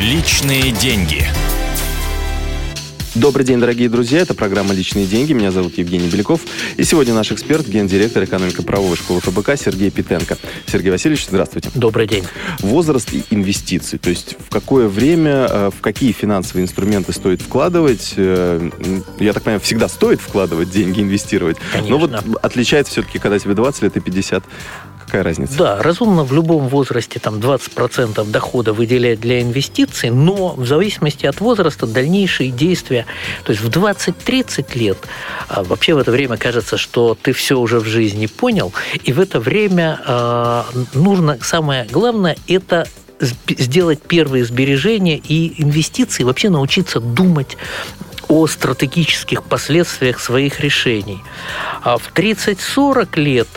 Личные деньги. Добрый день, дорогие друзья. Это программа «Личные деньги». Меня зовут Евгений Беляков. И сегодня наш эксперт, гендиректор экономико-правовой школы ФБК Сергей Питенко. Сергей Васильевич, здравствуйте. Добрый день. Возраст и инвестиции. То есть в какое время, э, в какие финансовые инструменты стоит вкладывать? Э, я так понимаю, всегда стоит вкладывать деньги, инвестировать. Конечно. Но вот отличается все-таки, когда тебе 20 лет и 50. Какая разница? Да, разумно в любом возрасте там 20% дохода выделять для инвестиций, но в зависимости от возраста дальнейшие действия, то есть в 20-30 лет, а, вообще в это время кажется, что ты все уже в жизни понял, и в это время э, нужно, самое главное, это сделать первые сбережения и инвестиции, вообще научиться думать о стратегических последствиях своих решений. А в 30-40 лет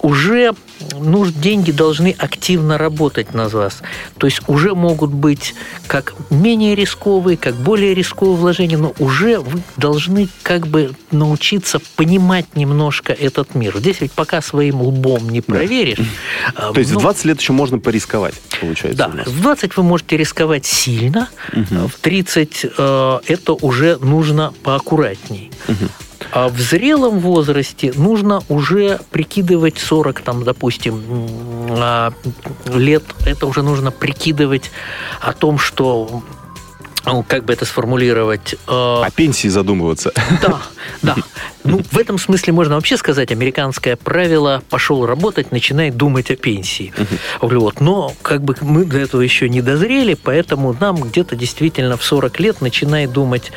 уже ну, деньги должны активно работать на вас. То есть уже могут быть как менее рисковые, как более рисковые вложения, но уже вы должны как бы научиться понимать немножко этот мир. Здесь ведь пока своим лбом не проверишь. То есть ну, в 20 лет еще можно порисковать, получается? Да, в 20 вы можете рисковать сильно, угу. в 30 э, это уже нужно поаккуратней. Угу. А в зрелом возрасте нужно уже прикидывать 40, там, допустим, а, лет. Это уже нужно прикидывать о том, что как бы это сформулировать? О пенсии задумываться. Да, да. Ну, в этом смысле можно вообще сказать, американское правило «пошел работать, начинай думать о пенсии». Угу. Вот. Но как бы мы до этого еще не дозрели, поэтому нам где-то действительно в 40 лет начинай думать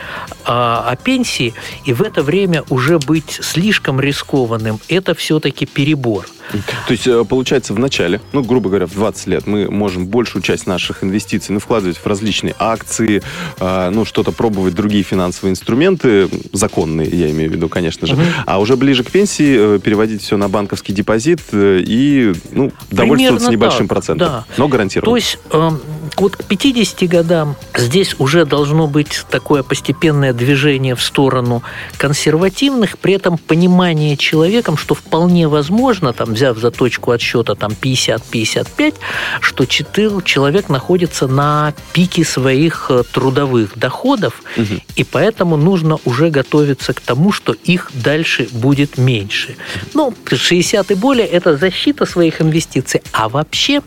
о, о пенсии, и в это время уже быть слишком рискованным – это все-таки перебор. То есть, э, получается, в начале, ну, грубо говоря, в 20 лет мы можем большую часть наших инвестиций ну, вкладывать в различные акции, э, ну, что-то пробовать, другие финансовые инструменты, законные, я имею в виду, конечно же. Угу. А уже ближе к пенсии э, переводить все на банковский депозит и, ну, довольствоваться небольшим так, процентом, да. но гарантированно. То есть, э, вот к 50 годам здесь уже должно быть такое постепенное движение в сторону консервативных, при этом понимание человеком, что вполне возможно, там, взяв за точку отсчета там 50-55, что человек находится на пике своих э, трудовых доходов, угу. и поэтому нужно уже готовиться к тому, что их дальше будет меньше. Ну, 60 и более – это защита своих инвестиций. А вообще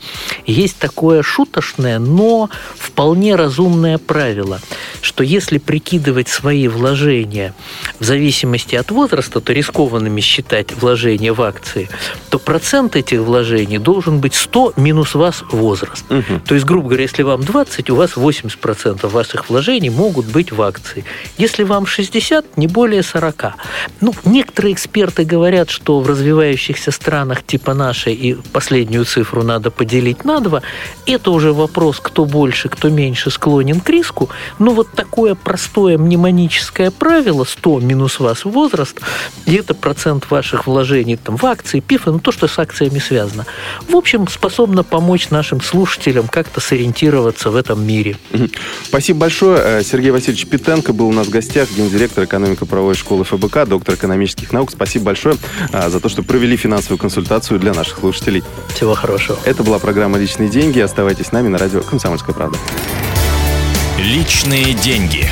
есть такое шуточное, но вполне разумное правило, что если прикидывать свои вложения в зависимости от возраста, то рискованными считать вложения в акции, то процент этих вложений должен быть 100 минус вас возраст. Угу. То есть, грубо говоря, если вам 20, у вас 80% ваших вложений могут быть в акции. Если вам 60, не более 40. Ну, некоторые эксперты говорят, что в развивающихся странах типа нашей и последнюю цифру надо поделить на 2. Это уже вопрос, кто больше, кто меньше склонен к риску. Но вот такое простое мнемоническое правило 100 минус вас возраст, и это процент ваших вложений там, в акции, пифы, ну, то, что с акциями связано. В общем, способно помочь нашим слушателям как-то сориентироваться в этом мире. Спасибо большое. Э, Сергей Васильевич Питенко был у нас в гостях, гендиректор экономико-правовой школы ФБК, доктор экономических наук. Спасибо большое э, за то, что провели финансовую консультацию для наших слушателей. Всего хорошего. Это была программа «Личные деньги». Оставайтесь с нами на радио «Комсомольская правда». Личные деньги.